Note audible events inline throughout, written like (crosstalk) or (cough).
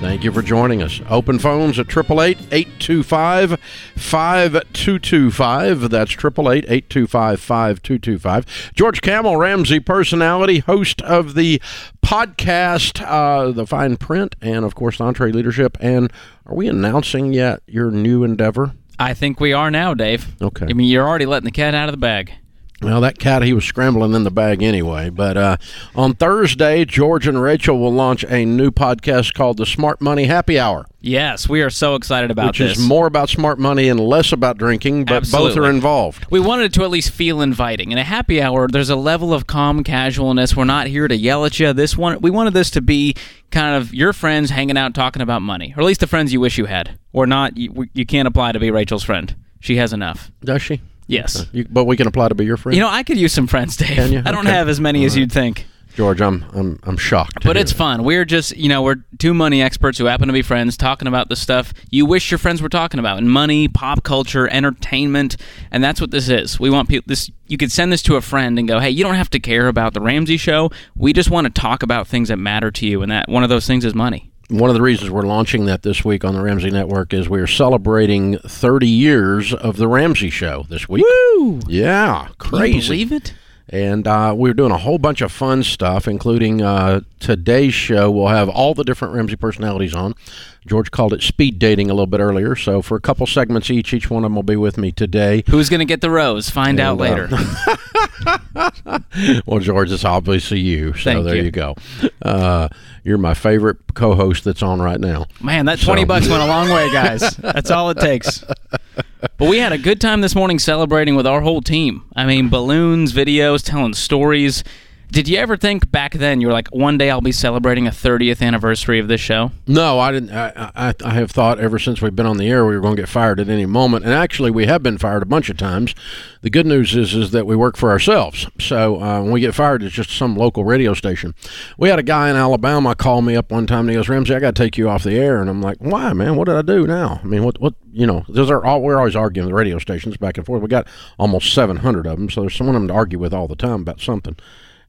Thank you for joining us. Open phones at 888 825 5225. That's 888 825 5225. George Kamel, Ramsey personality, host of the podcast, uh, The Fine Print, and of course, EntreLeadership. And are we announcing yet your new endeavor? I think we are now, Dave. Okay. I mean, you're already letting the cat out of the bag. Well, that cat, he was scrambling in the bag anyway. But uh, on Thursday, George and Rachel will launch a new podcast called The Smart Money Happy Hour. Yes, we are so excited about which this. is more about smart money and less about drinking, but both are involved. we wanted it to at least feel inviting. In a happy hour, there's a level of calm casualness. We're not here to yell at you. This one, we wanted this to be kind of your friends hanging out talking about money, or at least the friends you wish you had, or not. You, you can't apply to be Rachel's friend. She has enough. Does she? Yes. Uh, you, but we can apply to be your friend. You know, I could use some friends, Dave. Can you? I don't Okay. have as many as you'd think. George, I'm I'm I'm shocked. But it's that. fun. We're just, you know, we're two money experts who happen to be friends talking about the stuff you wish your friends were talking about and money, pop culture, entertainment, and that's what this is. We want people this you could send this to a friend and go, "Hey, you don't have to care about the Ramsey show. We just want to talk about things that matter to you." And that one of those things is money. One of the reasons we're launching that this week on the Ramsey Network is we're celebrating 30 years of the Ramsey Show this week. Woo! Yeah, Can crazy. you believe it? And uh, we're doing a whole bunch of fun stuff, including uh, today's show. We'll have all the different Ramsey personalities on. George called it speed dating a little bit earlier. So for a couple segments each, each one of them will be with me today. Who's going to get the rose? Find out And, uh, later. (laughs) Well, George, it's obviously you. So Thank there you. you, go. Uh, you're my favorite co-host that's on right now. Man, that 20 So- bucks (laughs) went a long way, guys. That's all it takes. (laughs) But we had a good time this morning celebrating with our whole team. I mean, balloons, videos, telling stories. Did you ever think back then you were like, one day I'll be celebrating a 30th anniversary of this show? No, I didn't. I, I, I have thought ever since we've been on the air we were going to get fired at any moment, and actually we have been fired a bunch of times. The good news is is that we work for ourselves, so uh, when we get fired, it's just some local radio station. We had a guy in Alabama call me up one time and he goes, "Ramsey, I got to take you off the air," and I'm like, "Why, man? What did I do now? I mean, what what you know? Those are all, we're always arguing the radio stations back and forth. We got almost 700 of them, so there's someone of them to argue with all the time about something."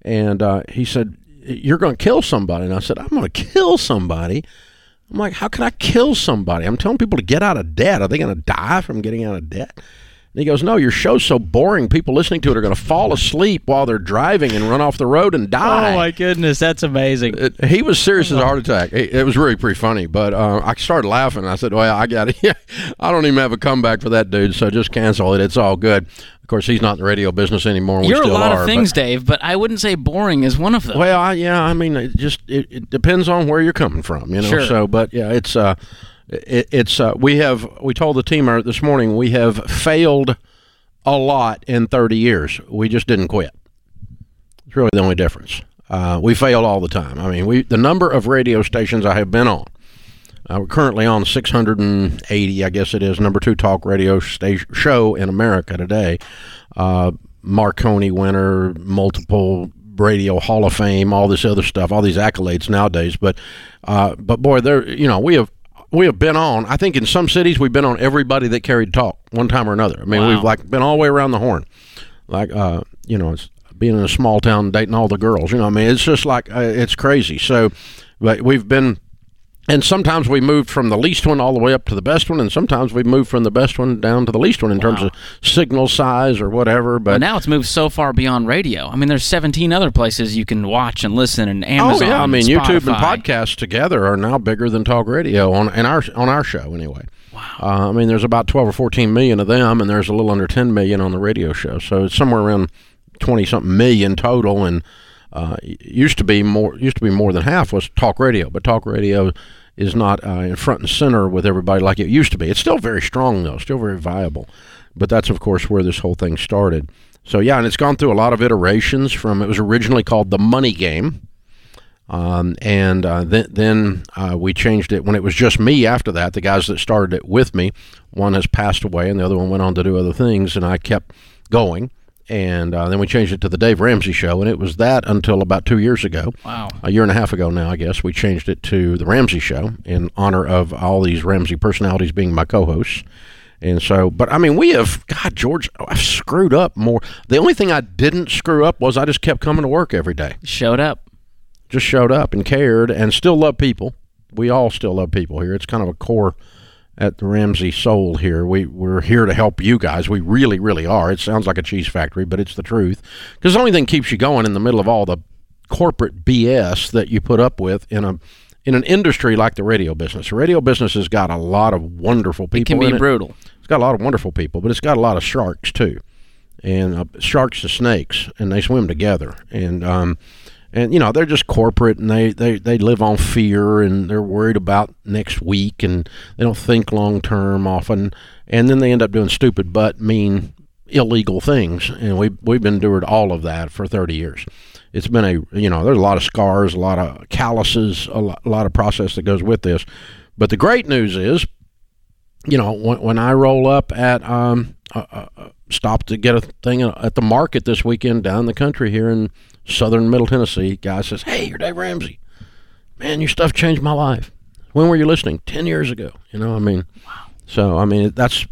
And uh, he said, "You're going to kill somebody," and I said, "I'm going to kill somebody." I'm like, how can I kill somebody? I'm telling people to get out of debt. Are they going to die from getting out of debt? And he goes, no, your show's so boring. People listening to it are going to fall asleep while they're driving and run off the road and die. Oh, my goodness, that's amazing. It- he was serious as a heart attack. It, it was really pretty funny, but uh, I started laughing. I said, "Well, I got it. (laughs) I don't even have a comeback for that dude, so just cancel it. It's all good." Of course, he's not in the radio business anymore. we You're a lot are, of but- things, Dave, but I wouldn't say boring is one of them. well, I, yeah, I mean, it just it, it depends on where you're coming from, you know. Sure. So, but yeah, it's uh, it, it's uh, we have we told the team this morning we have failed a lot in 30 years. We just didn't quit. It's really the only difference. Uh, we failed all the time. I mean, we the number of radio stations I have been on. Uh, we're currently on 680, I guess it is, number two talk radio station, show in America today. Uh, Marconi winner, multiple radio Hall of Fame, all this other stuff, all these accolades nowadays. But, uh, but boy, there, you know, we have we have been on. I think in some cities we've been on everybody that carried talk one time or another. I mean, Wow. we've like been all the way around the horn, like uh, you know, it's being in a small town dating all the girls. You know, I mean, it's just like uh, it's crazy. So, but we've been and sometimes we moved from the least one all the way up to the best one, and sometimes we moved from the best one down to the least one in terms of signal size or whatever. But But now it's moved so far beyond radio. I mean, there's 17 other places you can watch and listen, and Amazon. oh yeah, I mean YouTube and podcasts together are now bigger than talk radio on our on our show anyway. Wow. Uh, I mean, there's about 12 or 14 million of them, and there's a little under 10 million on the radio show. So it's somewhere around 20 something million total, and uh, it used to be more used to be more than half was talk radio, but talk radio is not uh, in front and center with everybody like it used to be. It's still very strong though, still very viable. But that's of course where this whole thing started. So yeah, and it's gone through a lot of iterations. From it was originally called the Money Game, um, and uh, then then uh, we changed it when it was just me. After that, the guys that started it with me, one has passed away, and the other one went on to do other things, and I kept going. And uh, then we changed it to the Dave Ramsey Show, and it was that until about two years ago. Wow. A year and a half ago now, I guess, we changed it to the Ramsey Show in honor of all these Ramsey personalities being my co-hosts. And so, but I mean, we have, God, George, I've screwed up more. The only thing I didn't screw up was I just kept coming to work every day. Showed up. Just showed up and cared and still love people. We all still love people here. It's kind of a core at the Ramsey Soul here. We we're here to help you guys. We really, really are. It sounds like a cheese factory, but it's the truth. Because the only thing keeps you going in the middle of all the corporate BS that you put up with in a in an industry like the radio business. The radio business has got a lot of wonderful people. It can be brutal. It's got a lot of wonderful people, but it's got a lot of sharks too, and uh, sharks to snakes, and they swim together. And um, and you know they're just corporate and they, they, they live on fear and they're worried about next week and they don't think long term often. And then they end up doing stupid but mean illegal things. And we we've endured all of that for 30 years. It's been a you know there's a lot of scars a lot of calluses a lot, a lot of process that goes with this. But the great news is you know when, when I roll up at um uh, uh, stop to get a thing at the market this weekend down the country here in southern middle Tennessee. Guy says, Hey, you're Dave Ramsey. Man, your stuff changed my life. When were you listening? 10 years ago. You know, I mean, wow. so, I mean, that's,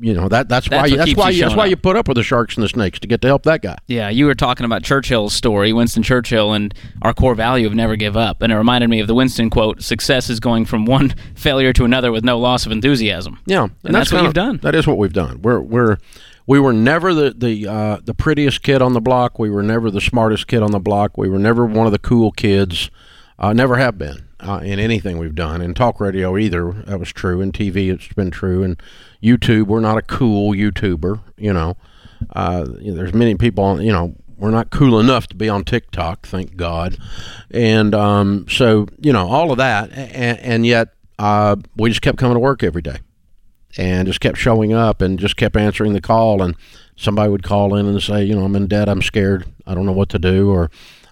you know that that's, That's why you, that's why you that's why up. you put up with the sharks and the snakes to get to help that guy. Yeah, you were talking about Churchill's story, Winston Churchill, and our core value of never give up. And it reminded me of the Winston quote success is going from one (laughs) failure to another with no loss of enthusiasm. Yeah, And that's what kinda- you've done. That is what we've done. We're we're we were never the the uh, the prettiest kid on the block. We were never the smartest kid on the block. We were never one of the cool kids. Uh, never have been uh, in anything we've done. In talk radio either, that was true. In TV, it's been true. And YouTube, we're not a cool YouTuber. You know, uh, there's many people. On, you know, we're not cool enough to be on TikTok, thank God. And um, so, you know, all of that, and, and yet uh, we just kept coming to work every day and just kept showing up and just kept answering the call and somebody would call in and say you know i'm in debt i'm scared i don't know what to do or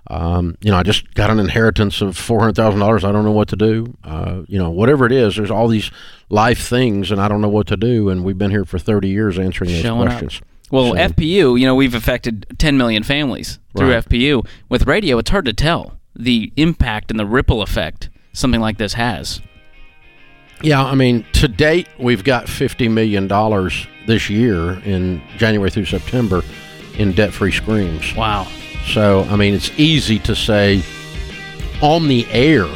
um, you know i just got an inheritance of $400000 i don't know what to do uh, you know whatever it is there's all these life things and i don't know what to do and we've been here for 30 years answering those Showing up. questions Well, So- FPU, you know, we've affected 10 million families through Right. FPU. With radio, it's hard to tell the impact and the ripple effect something like this has. Yeah, I mean, to date, we've got $50 million this year in January through September in debt free screams. Wow. So, I mean, it's easy to say on the air,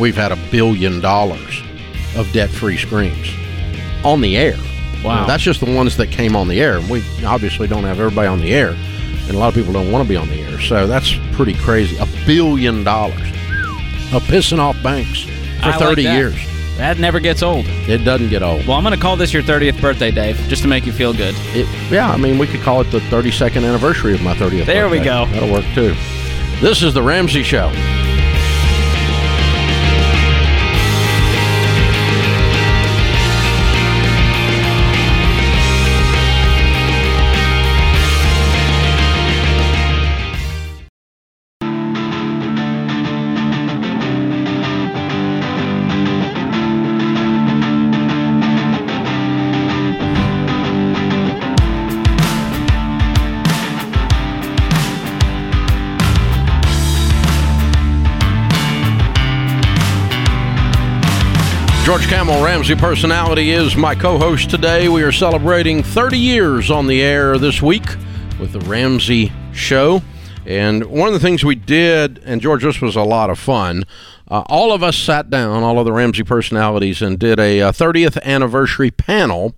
we've had a billion dollars of debt free screams. On the air. Wow. Now, that's just the ones that came on the air. We obviously don't have everybody on the air, and a lot of people don't want to be on the air. So, that's pretty crazy. A billion dollars of pissing off banks for I like 30 that. years. That never gets old. It doesn't get old. Well, I'm going to call this your 30th birthday, Dave, just to make you feel good. It, yeah, I mean, we could call it the 32nd anniversary of my 30th. There we go. That'll work too. This is the Ramsey Show. George Kamel, Ramsey Personality, is my co host today. We are celebrating 30 years on the air this week with the Ramsey Show. And one of the things we did, and George, this was a lot of fun. Uh, all of us sat down, all of the Ramsey personalities, and did a, uh 30th anniversary panel.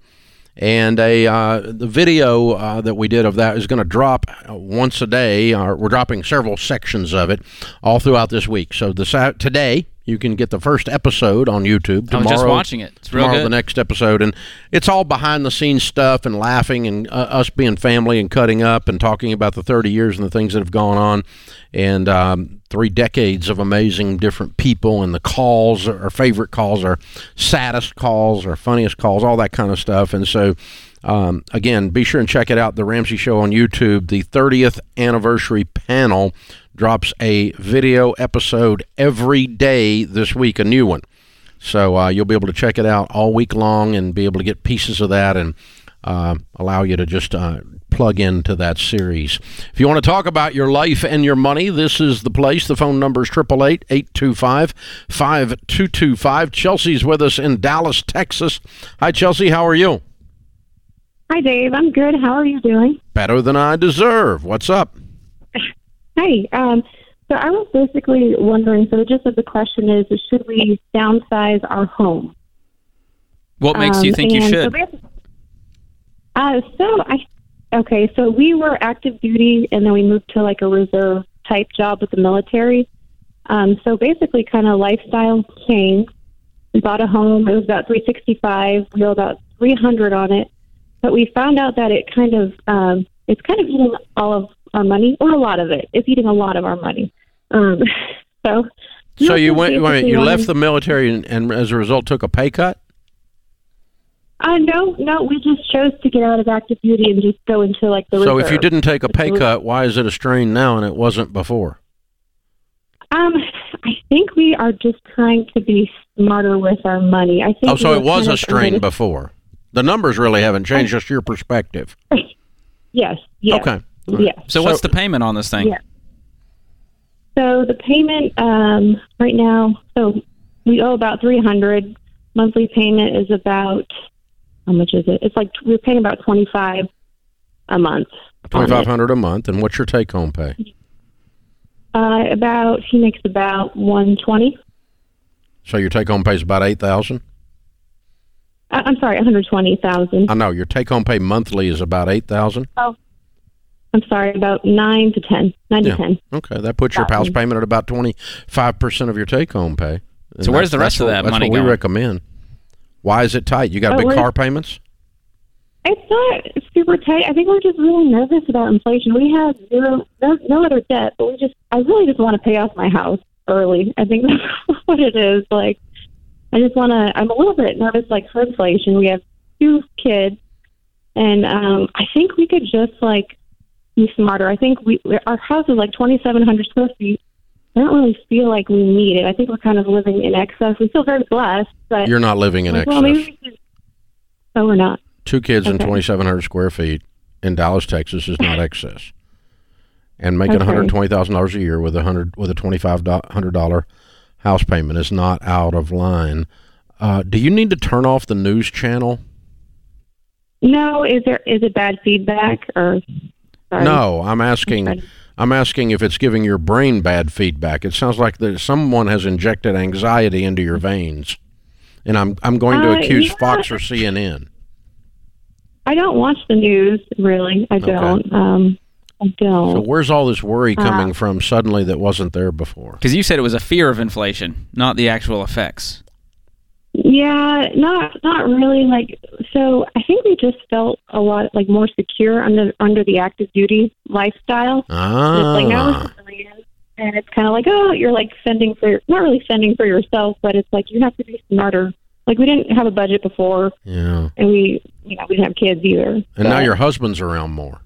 And a uh, the video uh, that we did of that is going to drop uh, once a day. We're dropping several sections of it all throughout this week. So this today you can get the first episode on YouTube. tomorrow. I was just watching it. It's real tomorrow good. the next episode, and it's all behind the scenes stuff and laughing and uh, us being family and cutting up and talking about the 30 years and the things that have gone on, and um, three decades of amazing different people and the calls, our favorite calls, our saddest calls, our funniest calls, all that kind of stuff. And so, um, again, be sure and check it out. The Ramsey Show on YouTube. The 30th anniversary panel drops a video episode every day this week, a new one. So uh, you'll be able to check it out all week long and be able to get pieces of that and uh, allow you to just uh, plug into that series. If you want to talk about your life and your money, this is the place. The phone number is 888 825 5225. Chelsea's with us in Dallas, Texas. Hi, Chelsea. How are you? Hi, Dave. I'm good. How are you doing? Better than I deserve. What's up? Hey, um, so I was basically wondering. So the gist of the question is: Should we downsize our home? What makes you Um, think you should? So, uh, so I okay. So we were active duty, and then we moved to like a reserve type job with the military. Um, so basically, kind of lifestyle change. We bought a home. It was about three sixty five. We owe about three hundred on it, but we found out that it kind of um, it's kind of eating all of our money, or a lot of it. It's eating a lot of our money. Um, (laughs) so. So you went, wait, a you left the military and, and as a result took a pay cut? Uh, no, no, we just chose to get out of active duty and just go into like the So if you didn't take a pay cut, why is it a strain now and it wasn't before? Um, I think we are just trying to be smarter with our money. I think. Oh, so it was a strain before. The numbers really haven't changed, just your perspective. (laughs) Yes. Yes. Okay. Yes. So, what's the payment on this thing? Yeah. So the payment um, right now, so we owe about three hundred. Monthly payment is about how much is it? It's like we're paying about twenty five a month. on Twenty it. five hundred a month, and what's your take home pay? Uh, about he makes about one twenty. So your take home pay is about eight thousand. Uh, I'm sorry, one hundred twenty thousand. I know your take home pay monthly is about eight thousand. I'm sorry, about nine to ten. Nine Yeah. to ten. Okay, that puts your house payment at about twenty five percent of your take home pay. And So where's that's- the rest that's of what- that that's money what we recommend. Why is it tight? You got Oh, big we're- car payments? It's not super tight. I think we're just really nervous about inflation. We have zero, no, no other debt, but we just, I really just want to pay off my house early. I think (laughs) that's what it is. Like, I just want to, I'm a little bit nervous, like, for inflation. We have two kids, and um, I think we could just, like, be smarter. I think we, our house is like 2,700 square feet. I don't really feel like we need it. I think we're kind of living in excess. We feel very blessed, but You're not living in like, excess. well, maybe we should, no, we're not. Two kids Okay. 2,700 square feet in Dallas, Texas is not (laughs) excess. And making Okay. $120,000 a year with a hundred with a $2,500 house payment is not out of line. Uh, do you need to turn off the news channel? No, is there is it bad feedback or? Sorry. No, I'm asking. Okay. I'm asking if it's giving your brain bad feedback. It sounds like that someone has injected anxiety into your veins, and I'm I'm going to Uh, accuse yeah. Fox or CNN. I don't watch the news really. I Okay. don't. Um, I don't. So where's all this worry Uh, coming from suddenly that wasn't there before? Because you said it was a fear of inflation, not the actual effects. Yeah, not not really. Like, so I think we just felt a lot like more secure under under the active duty lifestyle. It's like now Ah, it's and it's kind of like oh, you're like fending for not really fending for yourself, but it's like you have to be smarter. Like we didn't have a budget before, yeah. and we you know we didn't have kids either. And now your husband's around more.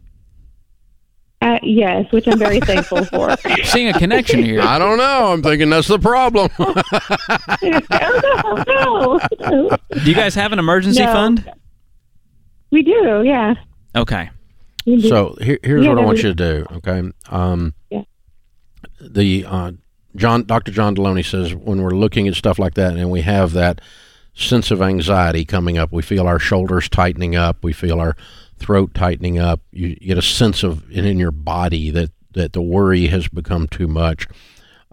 Uh, yes, which I'm very thankful for. (laughs) Seeing a connection here. I don't know. I'm thinking that's the problem. (laughs) oh, no, no. Do you guys have an emergency No. fund? We do, yeah. Okay. We do. so here, here's Yeah, what I want we- you to do. Okay. Um, Yeah. The uh, John, Dr. John Deloney says when we're looking at stuff like that and we have that sense of anxiety coming up, we feel our shoulders tightening up, we feel our throat tightening up. You, get a sense of it in your body that that the worry has become too much.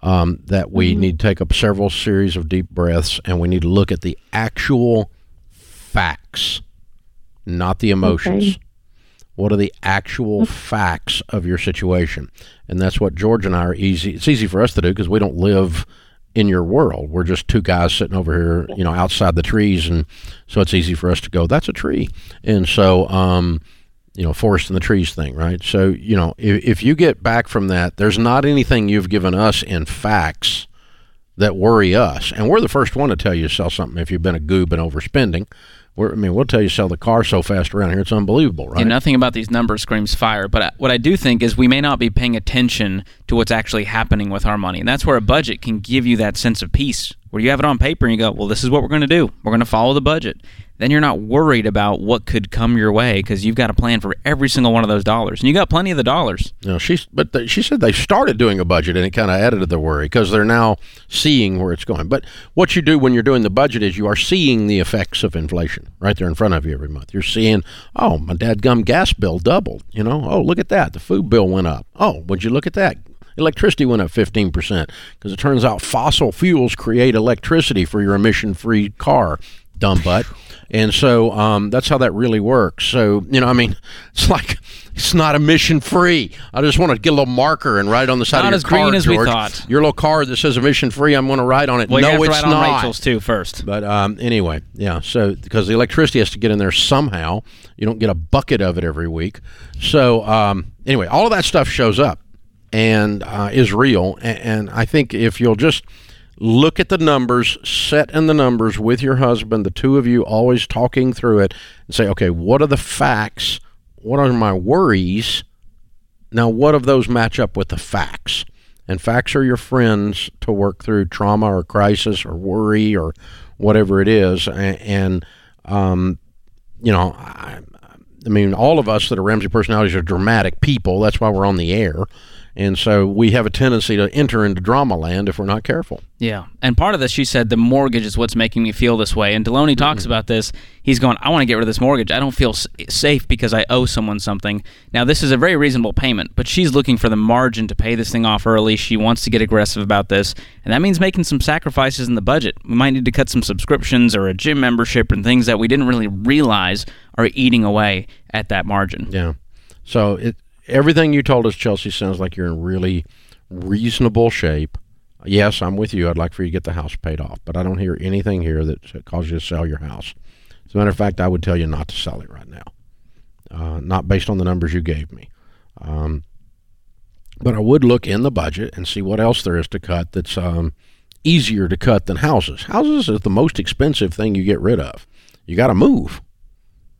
Um, that we Mm-hmm. need to take up several series of deep breaths and we need to look at the actual facts, not the emotions. Okay. What are the actual facts of your situation? And that's what George and I are easy. It's easy for us to do because we don't live in your world. We're just two guys sitting over here, you know, outside the trees, and so it's easy for us to go, "That's a tree," and so, um, you know, forest and the trees thing, right? So, you know, if, if you get back from that, there's not anything you've given us in facts that worry us, and we're the first one to tell you to sell something if you've been a goob and overspending. We're, I mean, we'll tell you sell the car so fast around here, it's unbelievable, right? Yeah, nothing about these numbers screams fire. But I- what I do think is we may not be paying attention to what's actually happening with our money. And that's where a budget can give you that sense of peace, where you have it on paper and you go, well, this is what we're going to do. We're going to follow the budget. Then you're not worried about what could come your way because you've got a plan for every single one of those dollars, and you got plenty of the dollars. No, she's but the, she said they started doing a budget and it kind of added to the worry because they're now seeing where it's going. But what you do when you're doing the budget is you are seeing the effects of inflation right there in front of you every month. You're seeing, oh, my dad gum gas bill doubled. You know, oh look at that, the food bill went up. Oh, would you look at that? Electricity went up 15% because it turns out fossil fuels create electricity for your emission free car, dumb butt. And so um, that's how that really works. So, you know, I mean, (laughs) it's like it's not emission free. I just want to get a little marker and write on the side Not of your as car, green as we George. thought. Your little card that says emission free, I'm going to write on it. Well, no, you have to it's write not. on Rachel's too first. But um, anyway, yeah. So because the electricity has to get in there somehow, you don't get a bucket of it every week. So um, anyway, all of that stuff shows up and uh, is real. And, and I think if you'll just look at the numbers, set in the numbers with your husband, the two of you always talking through it, and say, okay, what are the facts? What are my worries? Now, what of those match up with the facts? And facts are your friends to work through trauma or crisis or worry or whatever it is. And, and um, you know, I, I mean, all of us that are Ramsey personalities are dramatic people. That's why we're on the air. And so we have a tendency to enter into drama land if we're not careful. Yeah. And part of this, she said, the mortgage is what's making me feel this way. And Deloney mm-hmm. talks about this. He's going, I want to get rid of this mortgage. I don't feel s- safe because I owe someone something. Now, this is a very reasonable payment, but she's looking for the margin to pay this thing off early. She wants to get aggressive about this. And that means making some sacrifices in the budget. We might need to cut some subscriptions or a gym membership and things that we didn't really realize are eating away at that margin. Yeah. So it everything you told us, Chelsea, sounds like you're in really reasonable shape. Yes, I'm with you. I'd like for you to get the house paid off, but I don't hear anything here that causes you to sell your house. As a matter of fact, I would tell you not to sell it right now, uh, not based on the numbers you gave me. Um, but I would look in the budget and see what else there is to cut that's um, easier to cut than houses. Houses is the most expensive thing you get rid of. You got to move,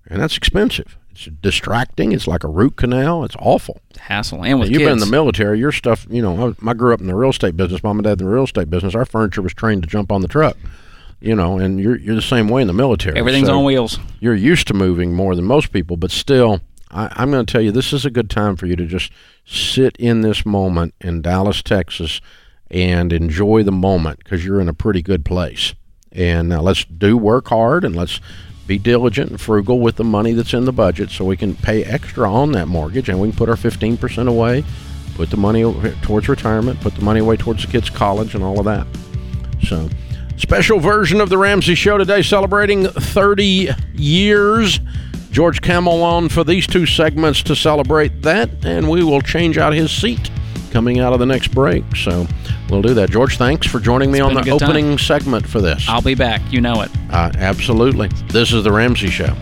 and that's expensive. It's distracting. It's like a root canal. It's awful. Hassle. And with You've been in the military. Your stuff, you know. I, I grew up in the real estate business. Mom and dad in the real estate business. Our furniture was trained to jump on the truck. You know, and you're you're the same way in the military. Everything's So on wheels. You're used to moving more than most people, but still, I, I'm going to tell you this is a good time for you to just sit in this moment in Dallas, Texas, and enjoy the moment because you're in a pretty good place. And now let's do work hard and let's be diligent and frugal with the money that's in the budget so we can pay extra on that mortgage and we can put our 15% away, put the money towards retirement, put the money away towards the kids' college and all of that. So, special version of the Ramsey Show today, celebrating 30 years. George Kamel on for these two segments to celebrate that, and we will change out his seat coming out of the next break. So, we'll do that. George, thanks for joining me It's on the good time. opening segment for this. I'll be back. You know it. Uh, absolutely. This is the Ramsey Show.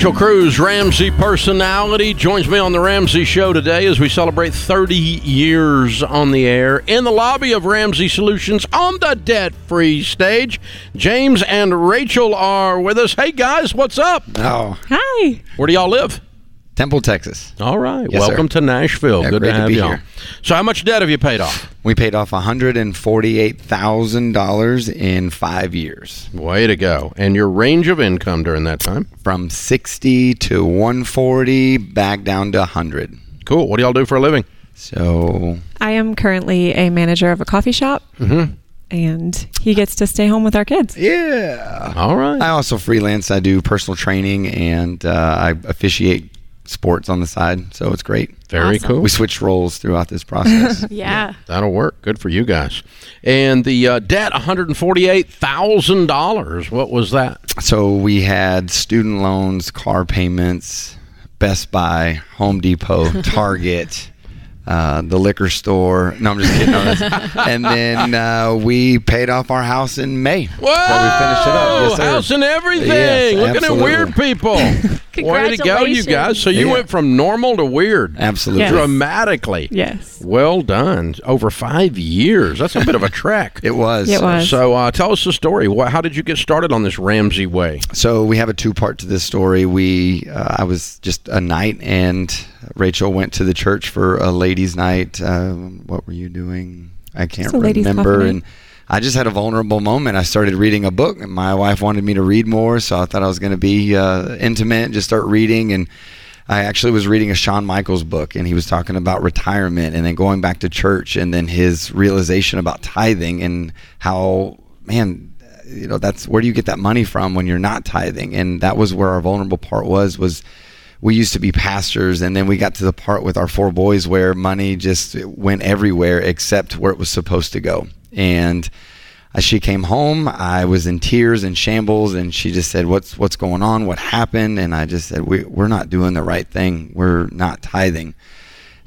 Rachel Cruze, Ramsey personality, joins me on the Ramsey Show today as we celebrate 30 years on the air in the lobby of Ramsey Solutions on the debt free stage. James and Rachel are with us. Hey guys, what's up? Oh, Hi. Where do y'all live? Temple, Texas. All right. Yes, Welcome sir. to Nashville. Yeah, Good to to have be you here. So, how much debt have you paid off? We paid off $148,000 in five years Way to go. And your range of income during that time? from 60 to 140 back down to 100. Cool. What do y'all do for a living? So, I am currently a manager of a coffee shop, Mm-hmm. and he gets to stay home with our kids. yeah. All right. I also freelance. I do personal training and uh, I officiate sports on the side. So it's great. Very Awesome. cool. We switch roles throughout this process. (laughs) Yeah. That'll work. Good for you guys. And the uh, debt, one hundred and forty-eight thousand dollars. What was that? so we had student loans, car payments, Best Buy, Home Depot, (laughs) Target. Uh, the liquor store. No, I'm just kidding. No, that's- (laughs) and then uh, we paid off our house in May. Whoa! Before we finished it up. Yes, sir. House and everything. Yes, Looking absolutely. at weird people. (laughs) Way to go, you guys. So you Yeah. went from normal to weird. Absolutely. Yes. Dramatically. Yes. Well done. Over five years. That's a bit of a trek. (laughs) It was. It was. So uh, tell us the story. How did you get started on this Ramsey way? So we have a two part to this story. We uh, I was just a night, and Rachel went to the church for a ladies' night. Uh, what were you doing? I can't Just a ladies' remember. And I just had a vulnerable moment. I started reading a book, and my wife wanted me to read more, so I thought I was going to be uh, intimate and just start reading. And I actually was reading a Shawn Michaels book, and he was talking about retirement and then going back to church, and then his realization about tithing and how man you know that's where do you get that money from when you're not tithing and that was where our vulnerable part was was we used to be pastors and then we got to the part with our four boys where money just went everywhere except where it was supposed to go. And as she came home i was in tears and shambles and she just said what's what's going on? What happened? And i just said we, we're not doing the right thing. We're not tithing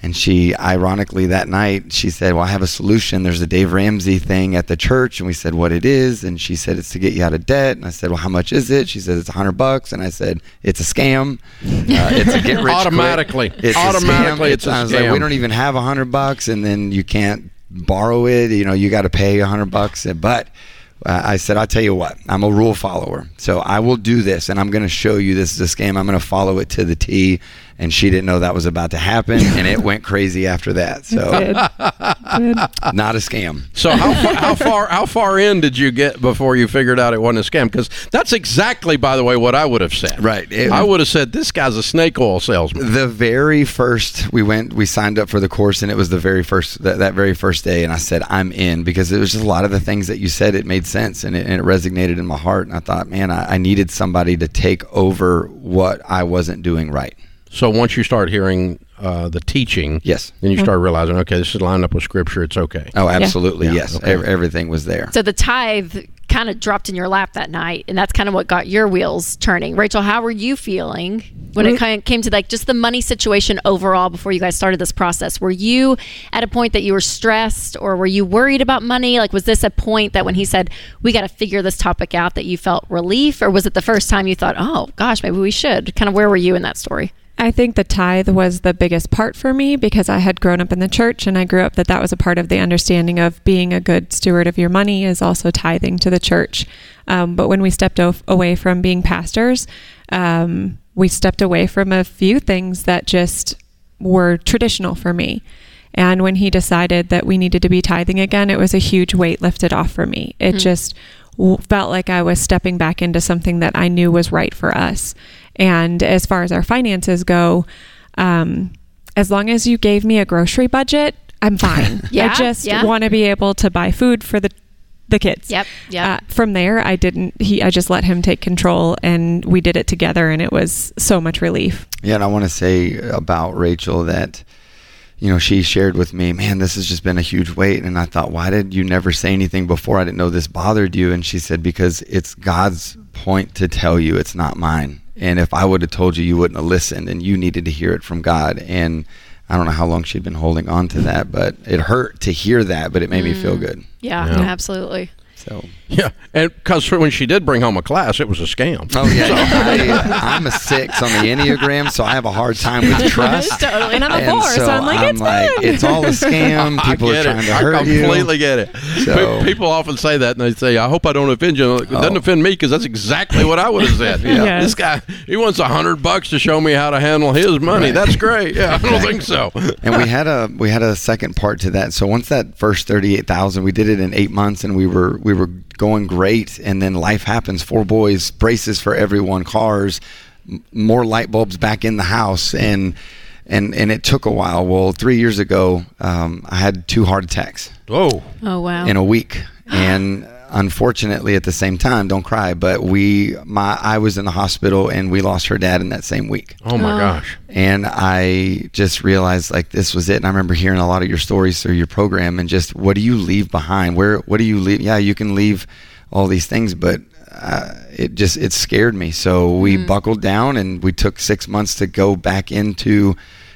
and she, ironically, that night, she said, Well, I have a solution. There's a Dave Ramsey thing at the church. And we said, What it is. And she said, It's to get you out of debt. And I said, Well, how much is it? She said, It's a hundred bucks. And I said, It's a scam. Uh, it's a get rich quick. Automatically. It's a Automatically, scam. it's a I was like, scam. We don't even have a hundred bucks. And then you can't borrow it. You know, you got to pay a hundred bucks. But uh, I said, I'll tell you what, I'm a rule follower. So I will do this and I'm going to show you this is a scam. I'm going to follow it to the T. And she didn't know that was about to happen. (laughs) And it went crazy after that. So Good. Good. not a scam. So how far, how far how far in did you get before you figured out it wasn't a scam? Because that's exactly, by the way, what I would have said. Right. It- I would have said this guy's a snake oil salesman. The very first we went, we signed up for the course, and it was the very first that, that very first day, and I said I'm in because it was just a lot of the things that you said. It made sense, and it, and it resonated in my heart. And I thought, man, I, I needed somebody to take over what I wasn't doing right. So once you start hearing uh, the teaching, Yes. then you start realizing, okay, this is lined up with scripture. It's okay. Oh, absolutely. Yeah, Yes. okay. Ev- everything was there. So the tithe kind of dropped in your lap that night, and that's kind of what got your wheels turning. Rachel, how were you feeling when it kind of came to like just the money situation overall before you guys started this process? Were you at a point that you were stressed, or were you worried about money? Like, was this a point that when he said we got to figure this topic out, that you felt relief, or was it the first time you thought, oh gosh, maybe we should? Kind of where were you in that story? I think the tithe was the biggest part for me because I had grown up in the church and I grew up that that was a part of the understanding of being a good steward of your money is also tithing to the church. Um, but when we stepped o- away from being pastors, um, we stepped away from a few things that just were traditional for me. And when he decided that we needed to be tithing again, it was a huge weight lifted off for me. It just w- felt like I was stepping back into something that I knew was right for us. And as far as our finances go, um, as long as you gave me a grocery budget, I'm fine. (laughs) Yeah, I just yeah. want to be able to buy food for the the kids. Yep, yep. Uh, from there, I didn't. He, I just let him take control, and we did it together, and it was so much relief. Yeah, and I want to say about Rachel that, you know, she shared with me, man, this has just been a huge weight. And I thought, why did you never say anything before? I didn't know this bothered you. And she said, because it's God's point to tell you, it's not mine. And if I would have told you, you wouldn't have listened, and you needed to hear it from God. And I don't know how long she'd been holding on to that, but it hurt to hear that, but it made me feel mm. good. Yeah, Yeah. absolutely. So, Yeah, and because when she did bring home a class, it was a scam. oh yeah, (laughs) I, I'm a six on the Enneagram, so I have a hard time with (laughs) trust. Totally. And I'm a And four, so, I'm like, it's fine. it's all a scam. (laughs) People I are get trying it. to I hurt you. I completely get it. So- People often say that, and they say, "I hope I don't offend you." It doesn't Oh. offend me because that's exactly what I would have said. Yeah. Yes. This guy, he wants a hundred bucks to show me how to handle his money. Right. That's great. Yeah, I don't think so. and we had a we had a second part to that. So once that first thirty eight thousand, we did it in eight months, and we were we were going great. And then life happens. Four boys, braces for everyone, cars, m- more light bulbs back in the house, and and and it took a while. Well, three years ago, um, I had two heart attacks Whoa. Oh wow. in a week, and unfortunately, at the same time, don't cry. But we, my, I was in the hospital, and we lost her dad in that same week Oh my Oh. gosh. and I just realized like this was it. And I remember hearing a lot of your stories through your program, and just what do you leave behind? Where what do you leave? Yeah, you can leave all these things, but uh, it just it scared me. So we buckled down and we took six months to go back into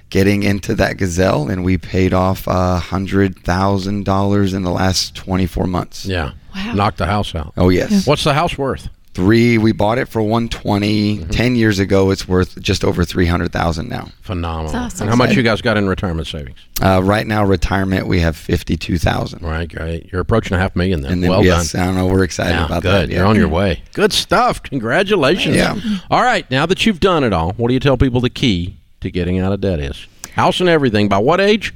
getting into that gazelle, and we paid off a hundred thousand dollars in the last twenty four months. Yeah. Wow. Knocked the house out. Oh yes, What's the house worth? three. We bought it for one Mm-hmm. Ten years ago, it's worth just over three hundred thousand now. Phenomenal. That's awesome. And how much you guys got in retirement savings? Uh, right now, retirement we have fifty two thousand. Right, great. You're approaching a half million then. And then well yes, done. I don't know. We're excited Yeah, about good. that. You're on your way. Good stuff. Congratulations. Yeah. All right. Now that you've done it all, what do you tell people the key to getting out of debt is? House and everything. By what age?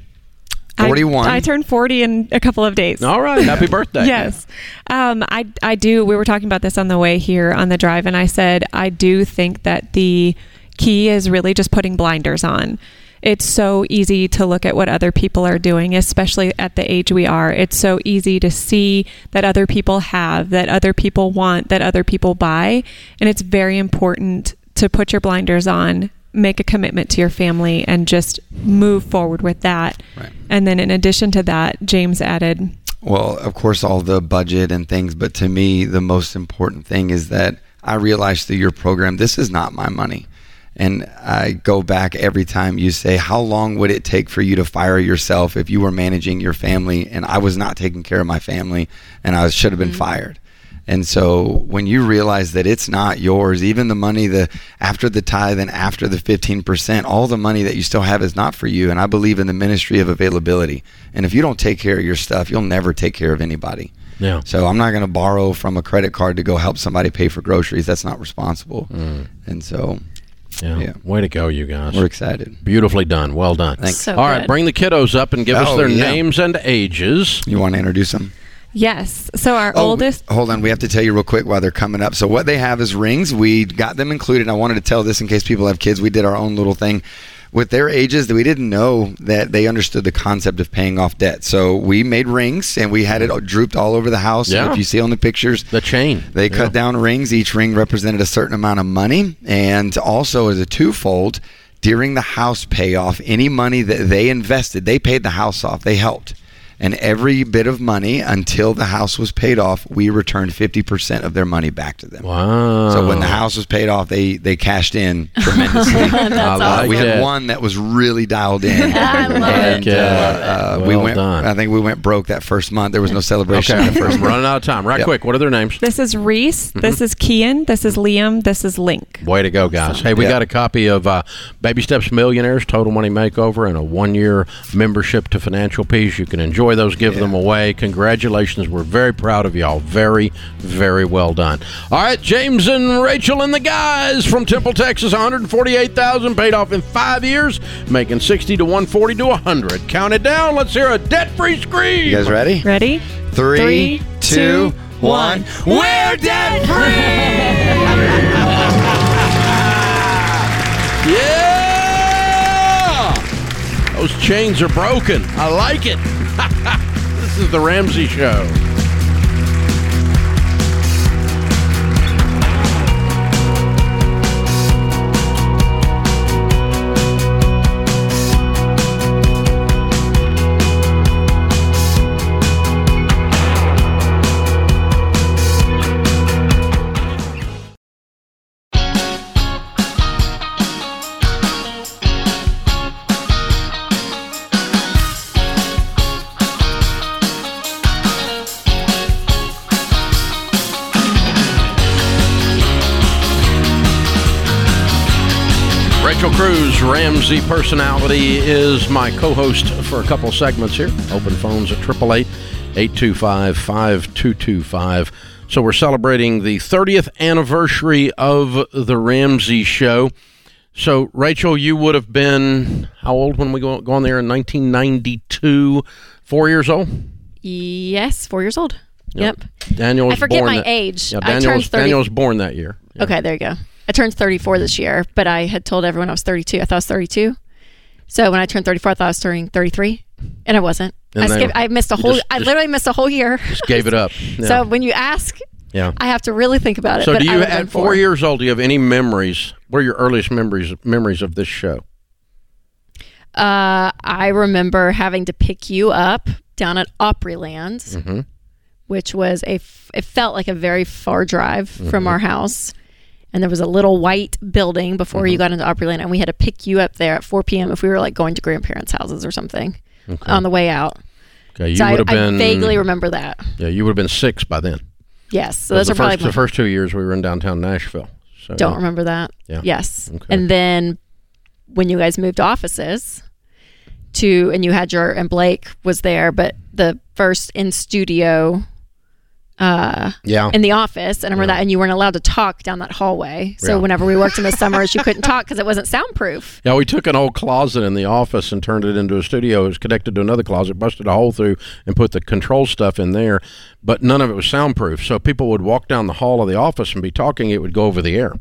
I- 41. I, turned 40 in a couple of days. All right. Happy (laughs) birthday. Yes. Um, I, I do. We were talking about this on the way here on the drive, and I said, I do think that the key is really just putting blinders on. It's so easy to look at what other people are doing, especially at the age we are. It's so easy to see that other people have, that other people want, that other people buy. And it's very important to put your blinders on, make a commitment to your family, and just move forward with that. Right. And then, in addition to that, James added, Well, of course, all the budget and things, but to me, the most important thing is that I realized through your program, this is not my money. And I go back every time you say, How long would it take for you to fire yourself if you were managing your family and I was not taking care of my family and I should have been mm-hmm. fired? And so when you realize that it's not yours, even the money the after the tithe and after the 15%, all the money that you still have is not for you. And I believe in the ministry of availability. And if you don't take care of your stuff, you'll never take care of anybody. Yeah. So I'm not going to borrow from a credit card to go help somebody pay for groceries. That's not responsible. Mm. And so Yeah. Yeah. Way to go, you guys. we're excited. Beautifully done. Well done. Thanks. So All right. good. Bring the kiddos up and give us Oh, their yeah. names and ages. You want to introduce them? Yes. So our Oh, oldest. Hold on, we have to tell you real quick while they're coming up. So what they have is rings. We got them included. I wanted to tell this in case people have kids. We did our own little thing with their ages that we didn't know that they understood the concept of paying off debt. So we made rings and we had it drooped all over the house. And Yeah. if you see on the pictures, The chain. They Yeah. cut down rings. Each ring represented a certain amount of money. And also, as a twofold, during the house payoff, any money that they invested, they paid the house off. They helped. And every bit of money until the house was paid off, we returned 50% of their money back to them. Wow. So when the house was paid off, they, they cashed in tremendously. (laughs) I like we had one that was really dialed in. (laughs) I love and it. uh, uh, we Well went. done. I think we went broke that first month. There was no celebration. Okay. the first We're running out of time. Right Yep. quick. What are their names? This is Reese. Mm-hmm. This is Kian. This is Liam. This is Link. Way to go, guys. Hey, we Yeah. got a copy of uh, Baby Steps Millionaires Total Money Makeover and a one year membership to Financial Peace. You can enjoy those, give them away. Congratulations. We're very proud of y'all. Very, very well done. All right, James and Rachel and the guys from Temple, Texas, 148000 paid off in five years, making 60 to 140 to 100. Count it down. Let's hear a debt free scream. You guys ready? Ready? Three, Three, two, two, one. We're debt free! (laughs) Yeah! Those chains are broken. I like it. (laughs) this is the Ramsey Show. Ramsey personality, is my co host for a couple segments here. Open phones at 888 825 5225. So we're celebrating the 30th anniversary of The Ramsey Show. So, Rachel, you would have been how old when we go, go on there in 1992? Four years old? Yes, four years old. Yep. Daniel was I forget my that- age. Yeah, I Daniel, turned was, 30 Daniel was born that year. Yeah. Okay, there you go. I turned 34 this year, but I had told everyone I was 32. I thought I was 32. So when I turned 34, I thought I was turning 33, and I wasn't. And I, skipped, I missed a whole. just- I literally missed a whole year. Just gave it up. (laughs) Yeah. So when you ask, yeah. I have to really think about it. So do you at four years old? Do you have any memories? What are your earliest memories memories of this show? Uh, I remember having to pick you up down at Opryland Mm-hmm. which was a f- it felt like a very far drive Mm-hmm. from our house. And there was a little white building before Mm-hmm. you got into Opryland, and we had to pick you up there at 4 p.m. if we were like going to grandparents' houses or something on the way out. Okay, you so I, would have been I vaguely remember that. yeah, you would have been six by then. Yes, so those the are probably first my- the first two years we were in downtown Nashville. So Don't remember that. Yeah. Yes. Okay. And then when you guys moved offices to, and you had your, and Blake was there, but the first in studio uh, Yeah. in the office, and I remember that, and you weren't allowed to talk down that hallway. So Yeah. whenever we worked in the summers, (laughs) you couldn't talk because it wasn't soundproof. Yeah, we took an old closet in the office and turned it into a studio. It was connected to another closet, busted a hole through, and put the control stuff in there. But none of it was soundproof. So people would walk down the hall of the office and be talking. It would go over the air.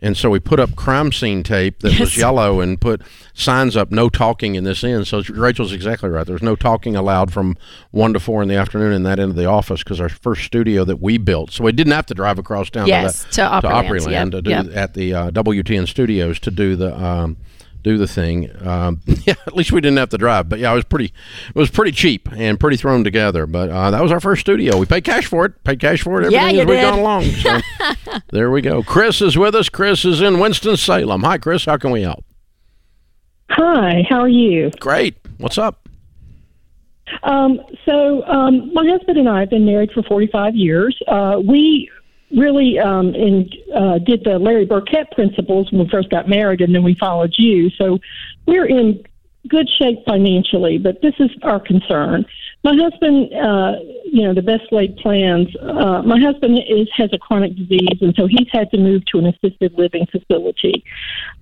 And so we put up crime scene tape that was yellow and put signs up, no talking in this end. So Rachel's exactly right. There's no talking allowed from 1 to 4 in the afternoon in that end of the office because our first studio that we built. So we didn't have to drive across town Yes, to, to that, Opryland, Opryland yep, to do yep. at the uh, WTN studios to do the um, do the thing. Um, (laughs) yeah, at least we didn't have to drive. But yeah, it was pretty it was pretty cheap and pretty thrown together. But uh, that was our first studio. We paid cash for it. Paid cash for it. Yeah, Everything you as we've did. gone along. So (laughs) there we go. Chris is with us. Chris is in Winston Salem. Hi, Chris. How can we help? Hi, how are you? Great. What's up? Um, so, um, my husband and I have been married for 45 years. Uh, we really um, in, uh, did the Larry Burkett principles when we first got married, and then we followed you. So, we're in good shape financially, but this is our concern. My husband, uh, you know, the best laid plans. Uh, my husband is has a chronic disease, and so he's had to move to an assisted living facility.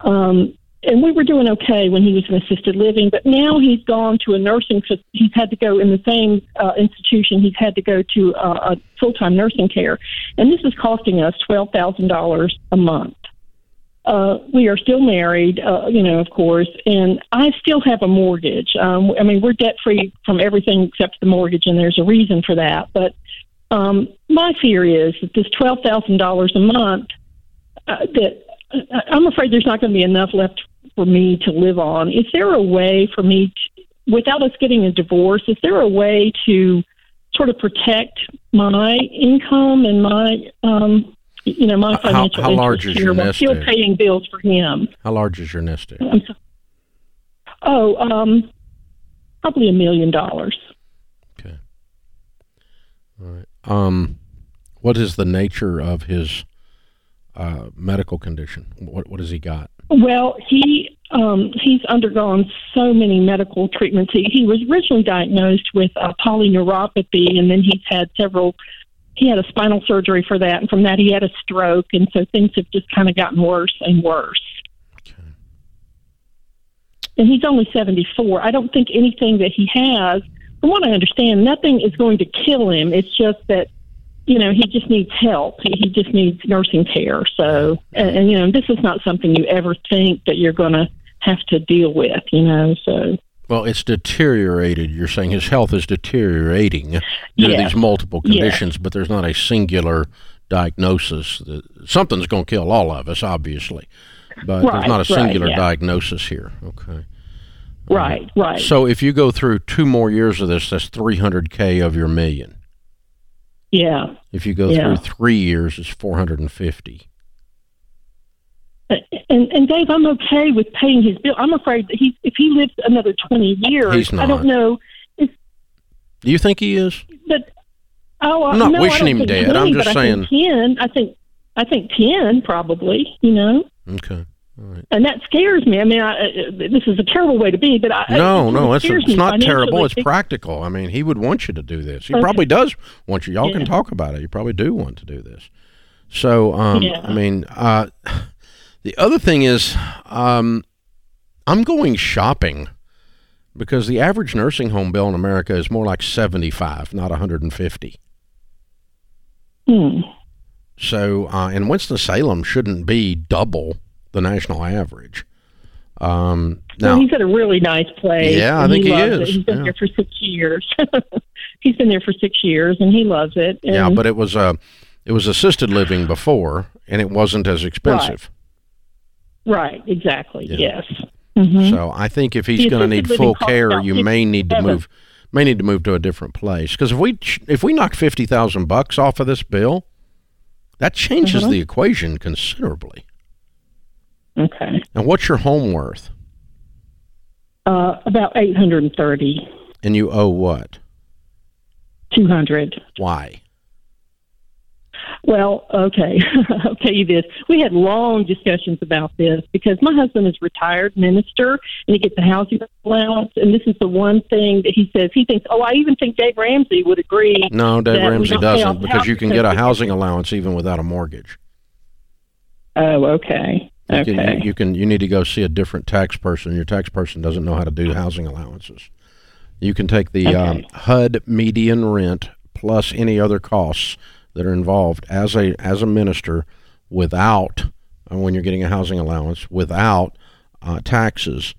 Um, and we were doing okay when he was in assisted living, but now he's gone to a nursing. He's had to go in the same uh, institution. He's had to go to uh, a full time nursing care, and this is costing us twelve thousand dollars a month. Uh, we are still married, uh, you know, of course, and I still have a mortgage. Um, I mean, we're debt free from everything except the mortgage, and there's a reason for that. But um, my fear is that this twelve thousand dollars a month, uh, that uh, I'm afraid there's not going to be enough left for me to live on. Is there a way for me, to, without us getting a divorce, is there a way to sort of protect my income and my, um, you know, my financial how large interest is your nest still paying bills for him? How large is your nest egg? Oh, um, probably a million dollars. Okay. All right. Um, what is the nature of his uh, medical condition? What What has he got? Well, he um, he's undergone so many medical treatments. He, he was originally diagnosed with uh, polyneuropathy, and then he's had several. He had a spinal surgery for that, and from that he had a stroke, and so things have just kind of gotten worse and worse. Okay. And he's only seventy four. I don't think anything that he has, from what I understand, nothing is going to kill him. It's just that you know, he just needs help. He, he just needs nursing care. So, and, and you know, this is not something you ever think that you're going to have to deal with. You know, so Well, it's deteriorated. You're saying his health is deteriorating due to these multiple Yes. conditions, but there's not a singular diagnosis. Something's going to kill all of us, obviously, but there's not a right, singular yeah. diagnosis here. Okay. right, right. So if you go through two more years of this, that's 300k of your million. Yeah. If you go Yeah. through three years, it's 450. And and Dave, I'm okay with paying his bill. I'm afraid that he, if he lives another 20 years, I don't know. It's, Do you think he is? but oh, I'm not no, wishing him dead. 20, I'm just but I think 10. I think I think 10 probably. You know. Okay. Right. And that scares me. I mean, I, uh, this is a terrible way to be, but I No, it no, it's, scares it's not terrible. It's practical. I mean, he would want you to do this. He Okay. probably does want you. Y'all can talk about it. You probably do want to do this. So, um, Yeah. I mean, uh, the other thing is, um, I'm going shopping because the average nursing home bill in America is more like 75, not 150. Hmm. So, uh, and Winston Salem shouldn't be double the national average. Um, Well, he's at a really nice place. Yeah, I think he loves is, It. He's been yeah. there for six years. (laughs) he's been there for six years, and he loves it. Yeah, but it was uh, it was assisted living before, and it wasn't as expensive. right, exactly. Yeah. Yes. hmm So I think if he's going to need full care, you may need to move may need to move to a different place. Because if we if we knock fifty thousand bucks off of this bill, that changes Mhm. the equation considerably. Okay. And what's your home worth? Uh, about 830, And you owe what? 200. Why? Well, okay. (laughs) I'll tell you this. We had long discussions about this because my husband is retired minister and he gets a housing allowance. And this is the one thing that he says he thinks, oh, I even think Dave Ramsey would agree. No, Dave Ramsey don't pay off doesn't because you can get a (laughs) housing allowance even without a mortgage. Oh, okay. You Okay. can, you can you need to go see a different tax person. Your tax person doesn't know how to do housing allowances. You can take the um, HUD median rent plus any other costs that are involved as a as a minister without uh, when you're getting a housing allowance without uh, taxes.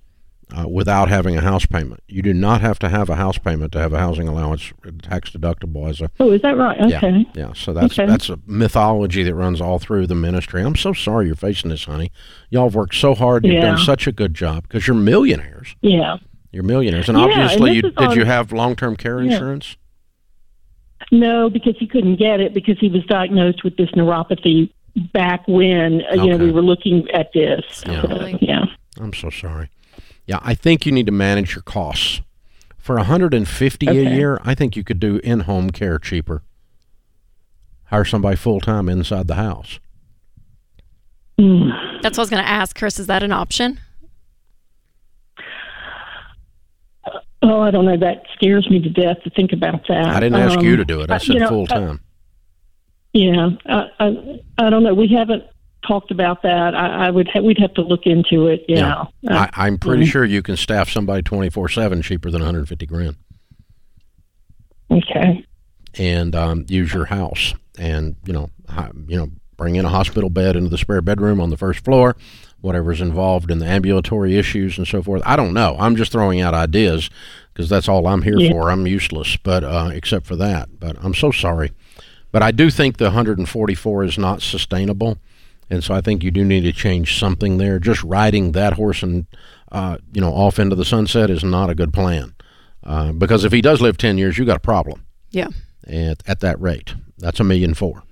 Uh, without having a house payment, you do not have to have a house payment to have a housing allowance tax deductible as a oh, is that right? yeah, Okay. yeah. So that's Okay. that's a mythology that runs all through the ministry. I'm so sorry you're facing this, honey. Y'all have worked so hard. You've done such a good job because you're millionaires. Yeah. You're millionaires, and Yeah, obviously, this you, did on- you have long-term care Yeah. insurance? No, because he couldn't get it because he was diagnosed with this neuropathy back when uh, you know we were looking at this. Yeah. So, yeah. I'm so sorry. Yeah, I think you need to manage your costs. For 150 a year, I think you could do in-home care cheaper. Hire somebody full-time inside the house. Mm. That's what I was going to ask, Chris. Is that an option? Oh, I don't know. That scares me to death to think about that. I didn't ask Um, you to do it. I uh, said you know, full-time. Yeah, I, I, I don't know. We haven't talked about that. I, I would ha- we'd have to look into it. Yeah, Uh, I, I'm pretty mhm. sure you can staff somebody 24/7 cheaper than 150 grand. okay. and um, use your house and you know you know bring in a hospital bed into the spare bedroom on the first floor whatever's involved in the ambulatory issues and so forth i don't know i'm just throwing out ideas because that's all i'm here Yeah. for i'm useless but uh, except for that but i'm so sorry but i do think the 144 is not sustainable and so i think you do need to change something there just riding that horse and uh, you know off into the sunset is not a good plan uh, because if he does live 10 years you got a problem Yeah. at, at that rate. That's a million four.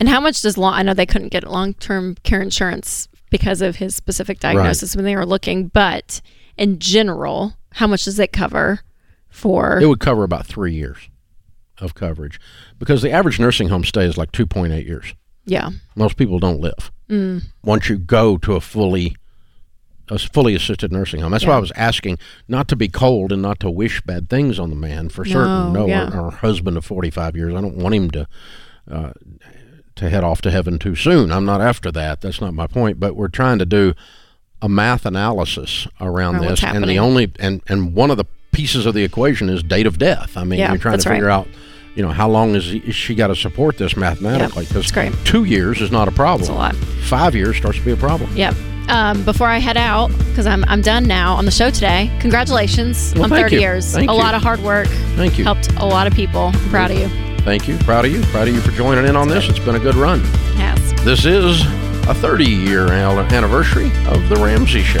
And how much does long? I know they couldn't get long term care insurance because of his specific diagnosis when they were looking, but in general, how much does it cover for? It would cover about three years of coverage because the average nursing home stay is like 2.8 years. Yeah. Most people don't live. Mm. Once you go to a fully a fully assisted nursing home. That's why I was asking not to be cold and not to wish bad things on the man for certain. No, No, yeah. our, our husband of 45 years. I don't want him to uh, to head off to heaven too soon. I'm not after that. That's not my point. But we're trying to do a math analysis around Around this, and the only and and one of the pieces of the equation is date of death. I mean, Yeah, you're trying to figure right. out. You know how long is, he, is she got to support this mathematically? that's great. two years is not a problem. That's a lot. Five years starts to be a problem. Yep. Um, before I head out, because I'm, I'm done now on the show today, congratulations Well, on 30 you. years. Thank a you. lot of hard work. Thank you. Helped a lot of people. I'm proud of you. Thank you. Proud of you. Proud of you for joining in on this. It's been a good run. Yes. This is a 30 year anniversary of The Ramsey Show.